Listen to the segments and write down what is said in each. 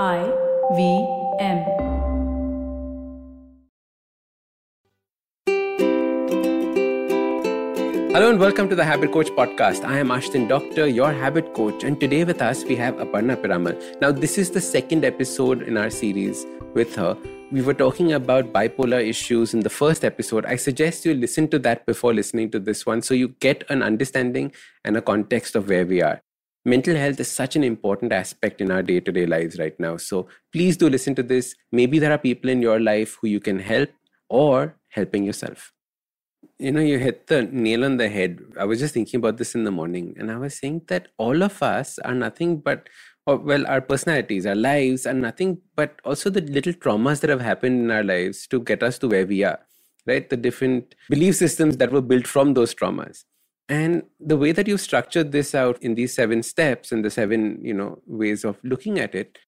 I V M. Hello and welcome to the Habit Coach podcast. I am Ashdin Doctor, your habit coach, and today with us we have Aparna Piramal. Now, this is the second episode in our series with her. We were talking about bipolar issues in the first episode. I suggest you listen to that before listening to this one so you get an understanding and a context of where we are. Mental health is such an important aspect in our day to day lives right now. So please do listen to this. Maybe there are people in your life who you can help or helping yourself you know you hit the nail on the head i was just thinking about this in the morning and i was saying that all of us are nothing but or, well our personalities our lives are nothing but also the little traumas that have happened in our lives to get us to where we are right the different belief systems that were built from those traumas and the way that you've structured this out in these seven steps and the seven you know ways of looking at it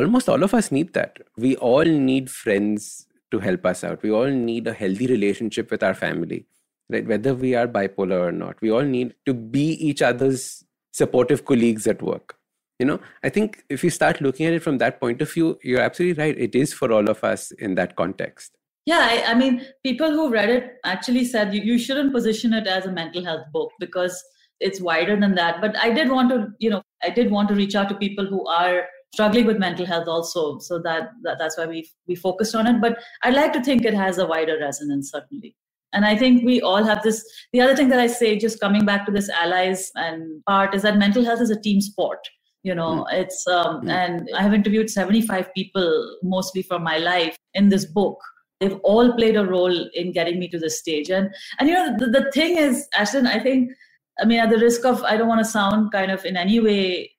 almost all of us need that we all need friends to help us out. We all need a healthy relationship with our family, right? Whether we are bipolar or not, we all need to be each other's supportive colleagues at work. You know, I think if you start looking at it from that point of view, you're absolutely right. It is for all of us in that context. Yeah, I, I mean, people who read it actually said you, you shouldn't position it as a mental health book because it's wider than that. But I did want to, you know, I did want to reach out to people who are struggling with mental health also so that, that that's why we we focused on it but i'd like to think it has a wider resonance certainly and i think we all have this the other thing that i say just coming back to this allies and part is that mental health is a team sport you know mm. it's um, mm. and i have interviewed 75 people mostly from my life in this book they've all played a role in getting me to this stage. And and you know the, the thing is Ashdin i think i mean at the risk of i don't want to sound kind of in any way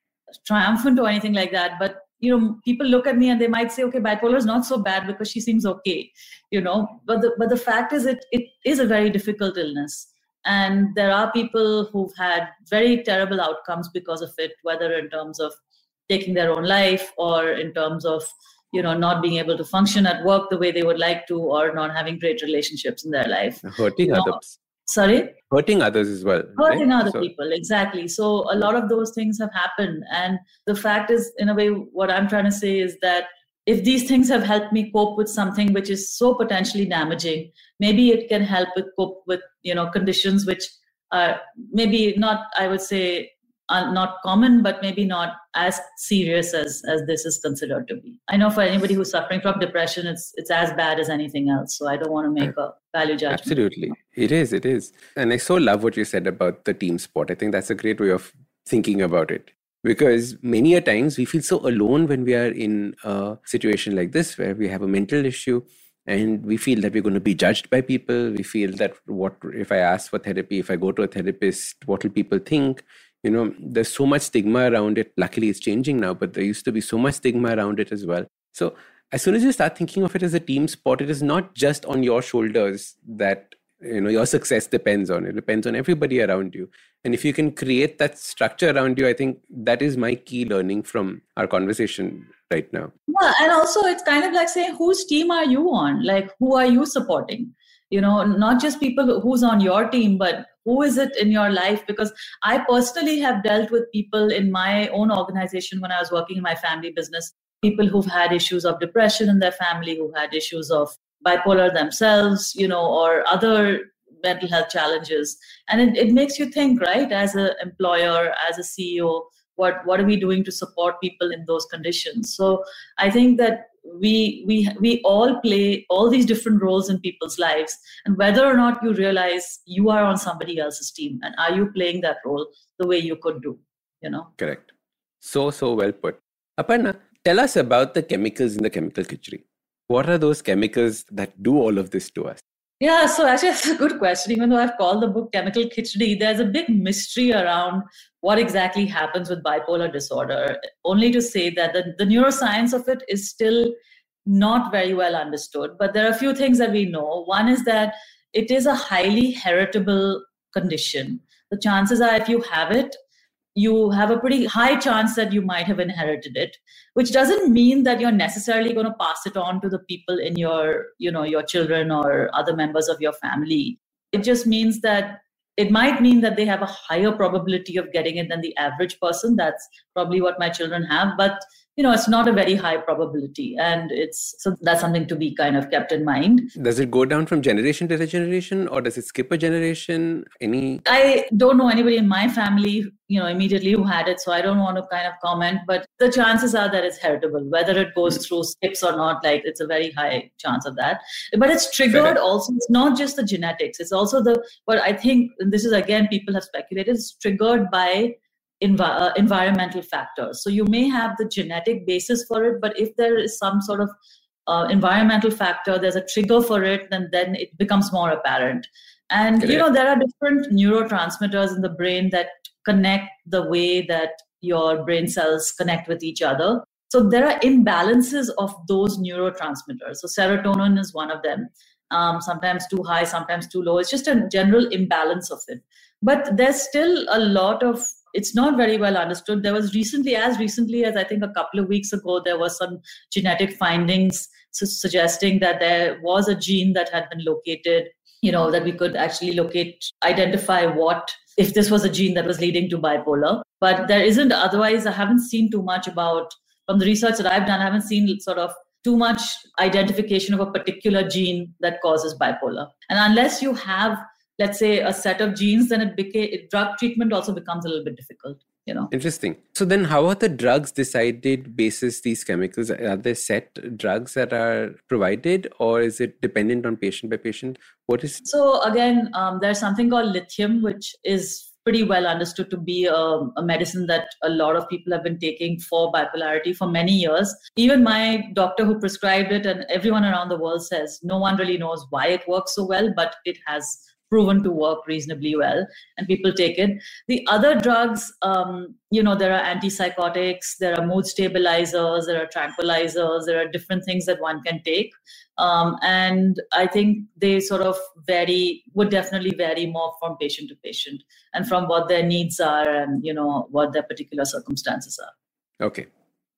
triumphant or anything like that but you know people look at me and they might say okay bipolar is not so bad because she seems okay you know? But the but the fact is it it is a very difficult illness. And there are people who've had very terrible outcomes because of it whether in terms of taking their own life or in terms of you know not being able to function at work the way they would like to or not having great relationships in their life hurting you know, others sorry hurting others as well hurting right? other so. people exactly so a lot of those things have happened and the fact is in a way what i'm trying to say is that if these things have helped me cope with something which is so potentially damaging maybe it can help with cope with you know conditions which are maybe not i would say are not common, but maybe not as serious as as this is considered to be. I know for anybody who's suffering from depression, it's it's as bad as anything else. So I don't want to make a value judgment. Absolutely, it is. It is, and I so love what you said about the team sport. I think that's a great way of thinking about it because many a times we feel so alone when we are in a situation like this where we have a mental issue and we feel that we're going to be judged by people we feel that what if i ask for therapy if i go to a therapist what will people think you know there's so much stigma around it. Luckily it's changing now but there used to be so much stigma around it as well. So as soon as you start thinking of it as a team sport it is not just on your shoulders that you know your success depends on. It depends on everybody around you. And if you can create that structure around you i think that is my key learning from our conversation right now. Yeah and also it's kind of like saying whose team are you on? Like who are you supporting? You know not just people who's on your team but who is it in your life? Because i personally have dealt with people in my own organization when i was working in my family business people who've had issues of depression in their family who had issues of bipolar themselves you know or other mental health challenges. And it, it makes you think right? As an employer as a ceo what what are we doing to support people in those conditions? So i think that we we we all play all these different roles in people's lives. And whether or not you realize you are on somebody else's team and are you playing that role the way you could do you know? Correct. So so well put. Aparna tell us about the chemicals in the chemical khichdi what are those chemicals that do all of this to us yeah, so actually, that's a good question. Even though I've called the book Chemical Khichdi, there's a big mystery around what exactly happens with bipolar disorder. Only to say that the, the neuroscience of it is still not very well understood. But there are a few things that we know. One is that it is a highly heritable condition. The chances are, if you have it, you have a pretty high chance that you might have inherited it which doesn't mean that you're necessarily going to pass it on to the people in your you know your children or other members of your family. It just means that it might mean that they have a higher probability of getting it than the average person. That's probably what my children have but you know it's not a very high probability. And it's so that's something to be kind of kept in mind. Does it go down from generation to generation or does it skip a generation? Any? I don't know anybody in my family you know immediately who had it so i don't want to kind of comment but the chances are that it's heritable. Whether it goes mm-hmm. through skips or not like it's a very high chance of that. But it's triggered also it's not just the genetics it's also the but i think this is again people have speculated it's triggered by envi- uh, environmental factors. So you may have the genetic basis for it, but if there is some sort of uh, environmental factor, there's a trigger for it, then then it becomes more apparent. And you know there are different neurotransmitters in the brain that connect the way that your brain cells connect with each other. So there are imbalances of those neurotransmitters. So serotonin is one of them. Um, sometimes too high, sometimes too low. It's just a general imbalance of it. But there's still a lot of it's not very well understood. There was recently, as recently as I think a couple of weeks ago, there was some genetic findings su- suggesting that there was a gene that had been located, you know, that we could actually locate, identify what, if this was a gene that was leading to bipolar. But there isn't, otherwise, I haven't seen too much about, from the research that I've done, I haven't seen sort of too much identification of a particular gene that causes bipolar. And unless you have let's say a set of genes then it became drug treatment also becomes a little bit difficult you know? Interesting. So then how are the drugs decided basis these chemicals? Are there set drugs that are provided or is it dependent on patient by patient? What is so again um, there's something called lithium which is pretty well understood to be a, a, medicine that a lot of people have been taking for bipolarity for many years. Even my doctor who prescribed it and everyone around the world says no one really knows why it works so well, but it has proven to work reasonably well and people take it. The other drugs um, you know there are antipsychotics there are mood stabilizers there are tranquilizers there are different things that one can take. Um, and i think they sort of vary would definitely vary more from patient to patient and from what their needs are and you know what their particular circumstances are. Okay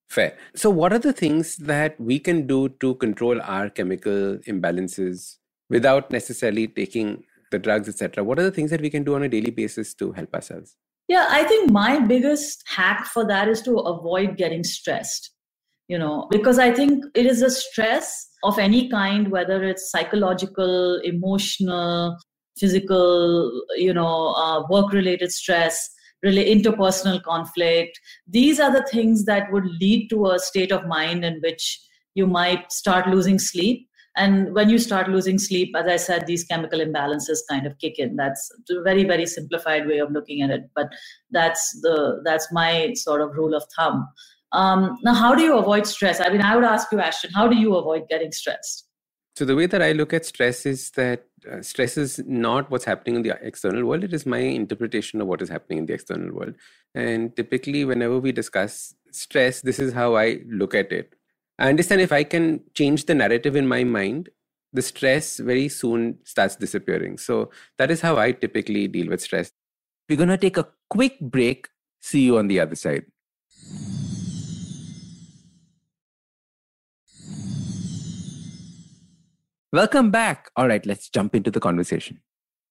Fair. So, what are the things that we can do to control our chemical imbalances without necessarily taking the drugs, etc. What are the things that we can do on a daily basis to help ourselves? Yeah, I think my biggest hack for that is to avoid getting stressed. You know, because I think it is a stress of any kind, whether it's psychological, emotional, physical, you know, uh, work-related stress, really interpersonal conflict. These are the things that would lead to a state of mind in which you might start losing sleep and when you start losing sleep, as I said, these chemical imbalances kind of kick in. That's a very, very simplified way of looking at it. But that's the that's my sort of rule of thumb. Um, now, how do you avoid stress? I mean, I would ask you, Ashdin, how do you avoid getting stressed? So the way that I look at stress is that uh, stress is not what's happening in the external world. It is my interpretation of what is happening in the external world. And typically, whenever we discuss stress, this is how I look at it. I understand if I can change the narrative in my mind, the stress very soon starts disappearing. So that is how I typically deal with stress. We're going to take a quick break. See you on the other side. Welcome back. All right, let's jump into the conversation.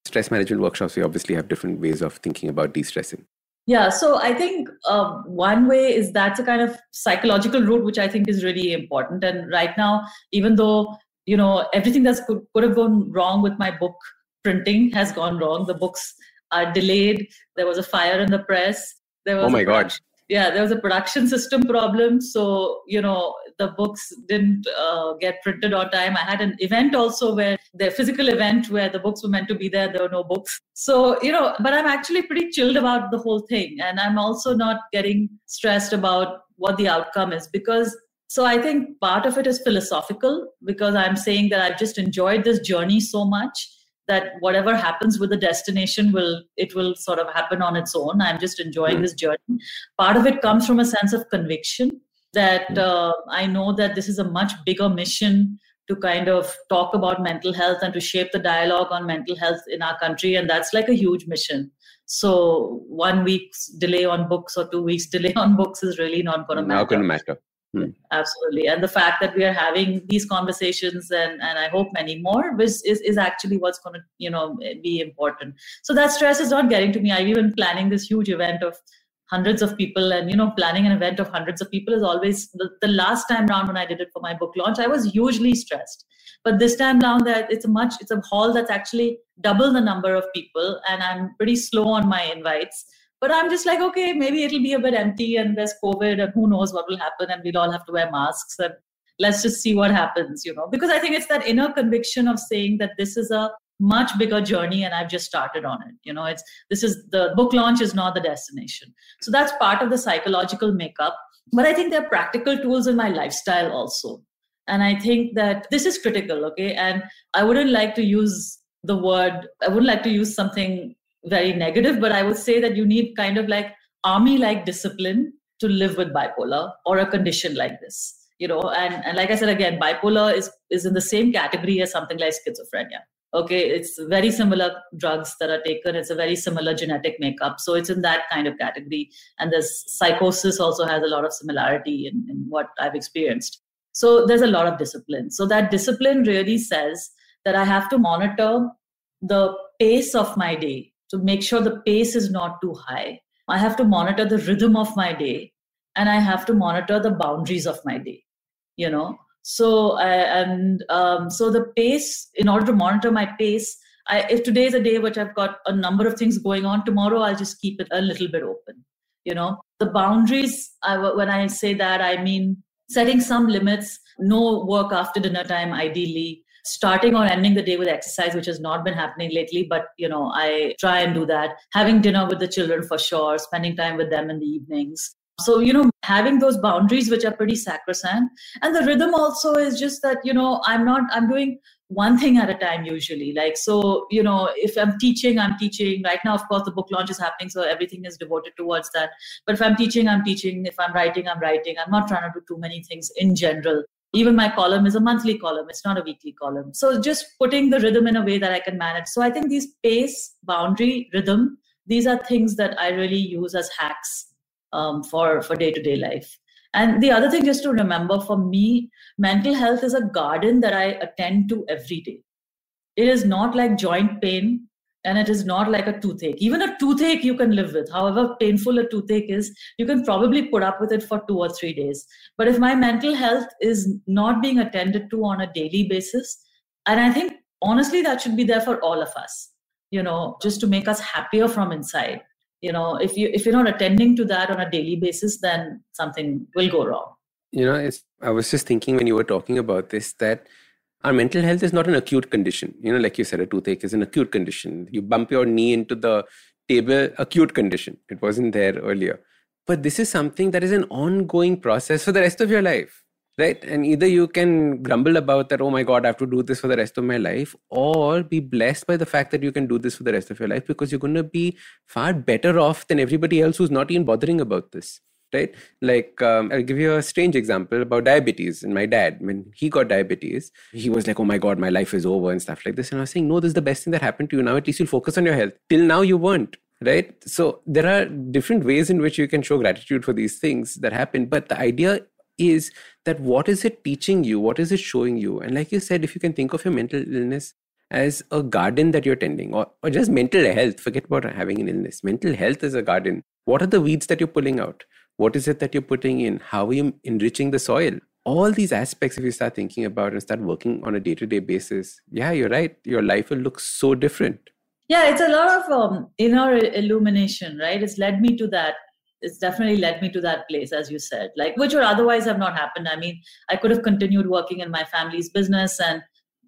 Stress management workshops, we obviously have different ways of thinking about de stressing. Yeah, so I think uh, one way is that's a kind of psychological route, which I think is really important. And right now, even though you know everything that's could, could have gone wrong with my book printing has gone wrong, the books are delayed. There was a fire in the press. There was oh my god! Yeah, there was a production system problem. So you know the books didn't uh, get printed on time. I had an event also where the physical event where the books were meant to be there, there were no books. So, you know, but I'm actually pretty chilled about the whole thing. And I'm also not getting stressed about what the outcome is because so I think part of it is philosophical because I'm saying that I've just enjoyed this journey so much that whatever happens with the destination will it will sort of happen on its own i'm just enjoying mm. this journey part of it comes from a sense of conviction that hmm. uh, I know that this is a much bigger mission to kind of talk about mental health and to shape the dialogue on mental health in our country. And that's like a huge mission. So one week's delay on books or two weeks delay on books is really not going to matter. Not going to matter. Hmm. Absolutely. And the fact that we are having these conversations and, and I hope many more is, is, is actually what's going to, you know, be important. So that stress is not getting to me. I've even planning this huge event of hundreds of people and you know planning an event of hundreds of people is always the, the last time round when i did it for my book launch i was hugely stressed but this time round that it's a much it's a hall that's actually double the number of people and i'm pretty slow on my invites but i'm just like okay maybe it'll be a bit empty and there's covid and who knows what will happen and we'll all have to wear masks and let's just see what happens you know? Because i think it's that inner conviction of saying that this is a much bigger journey and i've just started on it you know? It's this is the book launch is not the destination. So that's part of the psychological makeup. But i think there are practical tools in my lifestyle also. And i think that this is critical okay? And i wouldn't like to use the word i wouldn't like to use something very negative but i would say that you need kind of like army like discipline to live with bipolar or a condition like this you know? And, and like i said again bipolar is is in the same category as something like schizophrenia okay? It's very similar drugs that are taken. It's a very similar genetic makeup. So it's in that kind of category. And this psychosis also has a lot of similarity in, in what i've experienced. So there's a lot of discipline. So that discipline really says that i have to monitor the pace of my day to make sure the pace is not too high. I have to monitor the rhythm of my day and i have to monitor the boundaries of my day you know? So I, and um, so the pace in order to monitor my pace I, if today is a day which i've got a number of things going on tomorrow i'll just keep it a little bit open you know? The boundaries I, when i say that i mean setting some limits no work after dinner time ideally starting or ending the day with exercise which has not been happening lately but you know i try and do that having dinner with the children for sure spending time with them in the evenings so, you know, having those boundaries, which are pretty sacrosanct. And the rhythm also is just that, you know, I'm not, I'm doing one thing at a time usually. Like, so, you know, if I'm teaching, I'm teaching. Right now, of course, the book launch is happening, so everything is devoted towards that. But if I'm teaching, I'm teaching. If I'm writing, I'm writing. I'm not trying to do too many things in general. Even my column is a monthly column, it's not a weekly column. So, just putting the rhythm in a way that I can manage. So, I think these pace, boundary, rhythm, these are things that I really use as hacks um, for for day to day life. And the other thing, just to remember, for me, mental health is a garden that I attend to every day. It is not like joint pain and it is not like a toothache. Even a toothache you can live with. However painful a toothache is, you can probably put up with it for two or three days. But if my mental health is not being attended to on a daily basis, and I think honestly that should be there for all of us, you know, just to make us happier from inside you know if you if you're not attending to that on a daily basis then something will go wrong you know i was just thinking when you were talking about this that our mental health is not an acute condition. You know like you said a toothache is an acute condition. You bump your knee into the table acute condition. It wasn't there earlier. But this is something that is an ongoing process for the rest of your life right? And either you can grumble about that oh my god i have to do this for the rest of my life or be blessed by the fact that you can do this for the rest of your life because you're going to be far better off than everybody else who's not even bothering about this right like um, i'll give you a strange example about diabetes and my dad when he got diabetes he was like oh my god my life is over and stuff like this and i was saying no this is the best thing that happened to you now at least you'll focus on your health till now you weren't right so there are different ways in which you can show gratitude for these things that happen but the idea is that what is it teaching you? What is it showing you? And like you said, if you can think of your mental illness as a garden that you're tending or, or just mental health, forget about having an illness. Mental health is a garden. What are the weeds that you're pulling out? What is it that you're putting in? How are you enriching the soil? All these aspects, if you start thinking about and start working on a day to day basis, yeah, you're right. Your life will look so different. Yeah, it's a lot of um, inner illumination, right? It's led me to that it's definitely led me to that place as you said like which would otherwise have not happened i mean i could have continued working in my family's business and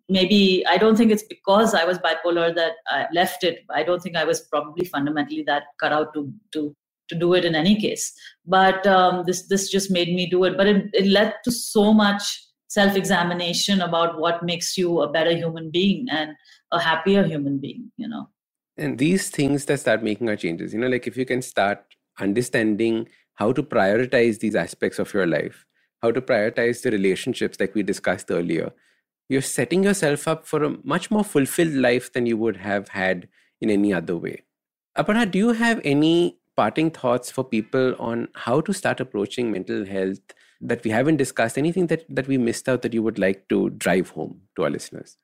maybe i don't think it's because i was bipolar that i left it i don't think i was probably fundamentally that cut out to to to do it in any case. But um, this this just made me do it. But it, it led to so much self-examination about what makes you a better human being and a happier human being you know? And these things that start making our changes you know like if you can start understanding how to prioritize these aspects of your life, how to prioritize the relationships like we discussed earlier, you're setting yourself up for a much more fulfilled life than you would have had in any other way. Aparna, do you have any parting thoughts for people on how to start approaching mental health that we haven't discussed? Anything that, that we missed out that you would like to drive home to our listeners?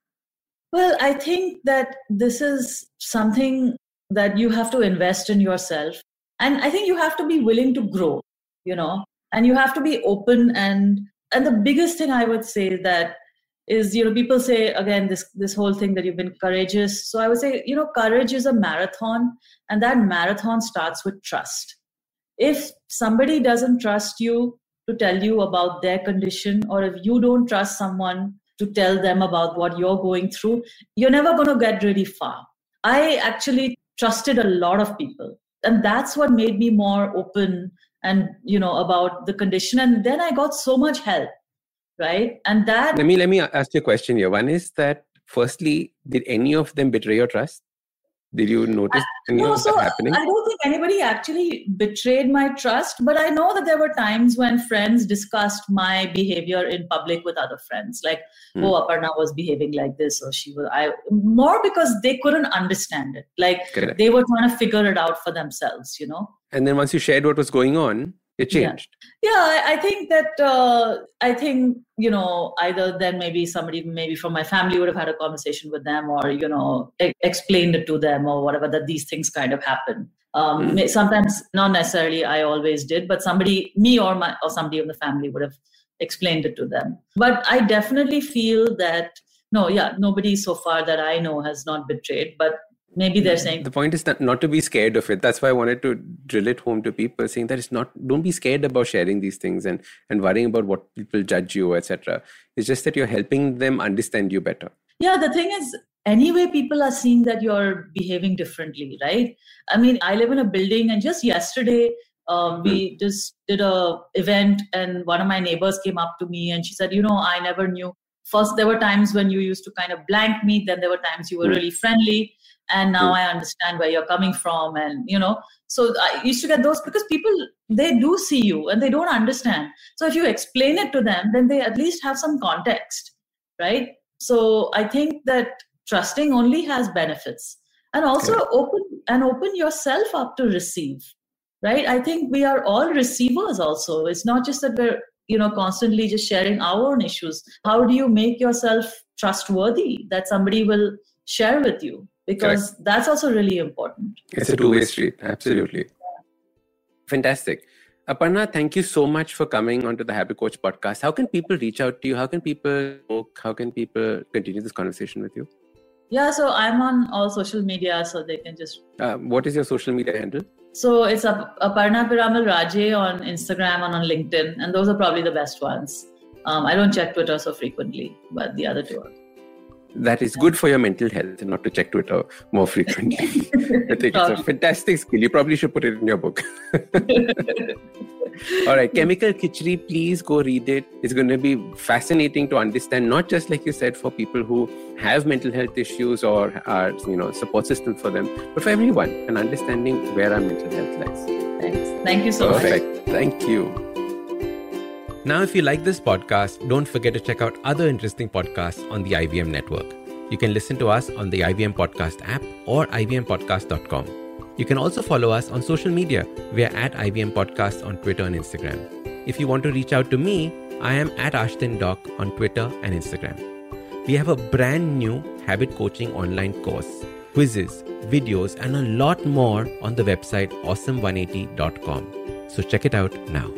Well, I think that this is something that you have to invest in yourself and i think you have to be willing to grow you know and you have to be open and and the biggest thing i would say that is you know people say again this this whole thing that you've been courageous. So i would say you know courage is a marathon and that marathon starts with trust. If somebody doesn't trust you to tell you about their condition or if you don't trust someone to tell them about what you're going through you're never going to get really far. I actually trusted a lot of people and that's what made me more open and you know about the condition. And then i got so much help right and that let me let me ask you a question here one is that firstly did any of them betray your trust did you notice any no, of so that happening I don't think anybody actually betrayed my trust, but I know that there were times when friends discussed my behavior in public with other friends, like, Hmm. "Oh, Aparna was behaving like this," or "She was." I more because they couldn't understand it, like Correct. they were trying to figure it out for themselves, you know. and then once you shared what was going on it Yeah. changed Yeah, I, I think that uh, I think you know either then maybe somebody maybe from my family would have had a conversation with them or you know e- explained it to them or whatever that these things kind of happen. Um, Mm. may- Sometimes not necessarily I always did, but somebody me or my or somebody in the family would have explained it to them. But I definitely feel that no, yeah, nobody so far that I know has not betrayed, but maybe they're saying the point is not, not to be scared of it that's why i wanted to drill it home to people saying that it's not don't be scared about sharing these things and and worrying about what people judge you etc it's just that you're helping them understand you better Yeah, the thing is, anyway, people are seeing that you're behaving differently, right? I mean, I live in a building, and just yesterday, um, we just did a event, and one of my neighbors came up to me, and she said, "You know, I never knew. First, there were times when you used to kind of blank me. Then there were times you were Hmm. really friendly, and now Hmm. I understand where you're coming from." And you know, so I used to get those because people they do see you and they don't understand. So if you explain it to them, then they at least have some context, right? So I think that trusting only has benefits, and also open and open yourself up to receive, right? I think we are all receivers. Also, it's not just that we're you know constantly just sharing our own issues. How do you make yourself trustworthy that somebody will share with you? Because that's also really important. it's a two-way street absolutely. Fantastic. Aparna thank you so much for coming onto the Habit coach podcast. How can people reach out to you? How can people how can people continue this conversation with you? Yeah, so I'm on all social media, so they can just uh, what is your social media handle? So it's Ap- Aparna Piramal Raje on Instagram and on LinkedIn, and those are probably the best ones. Um, I don't check Twitter so frequently, but the other two are. That is good for your mental health and not to check Twitter more frequently. I think it's a fantastic skill. You probably should put it in your book. All right, Chemical Khichdi, please go read it. It's going to be fascinating to understand, not just like you said, for people who have mental health issues or are, you know, support system for them, but for everyone and understanding where our mental health lies. Thanks. Thank you so much. Perfect. Thank you. Now, if you like this podcast, don't forget to check out other interesting podcasts on the IVM network. You can listen to us on the IVM Podcast app or ivmpodcast.com. You can also follow us on social media. We are at IVM Podcast on Twitter and Instagram. If you want to reach out to me, I am at Ashdin Doc on Twitter and Instagram. We have a brand new habit coaching online course, quizzes, videos, and a lot more on the website awesome180.com. So check it out now.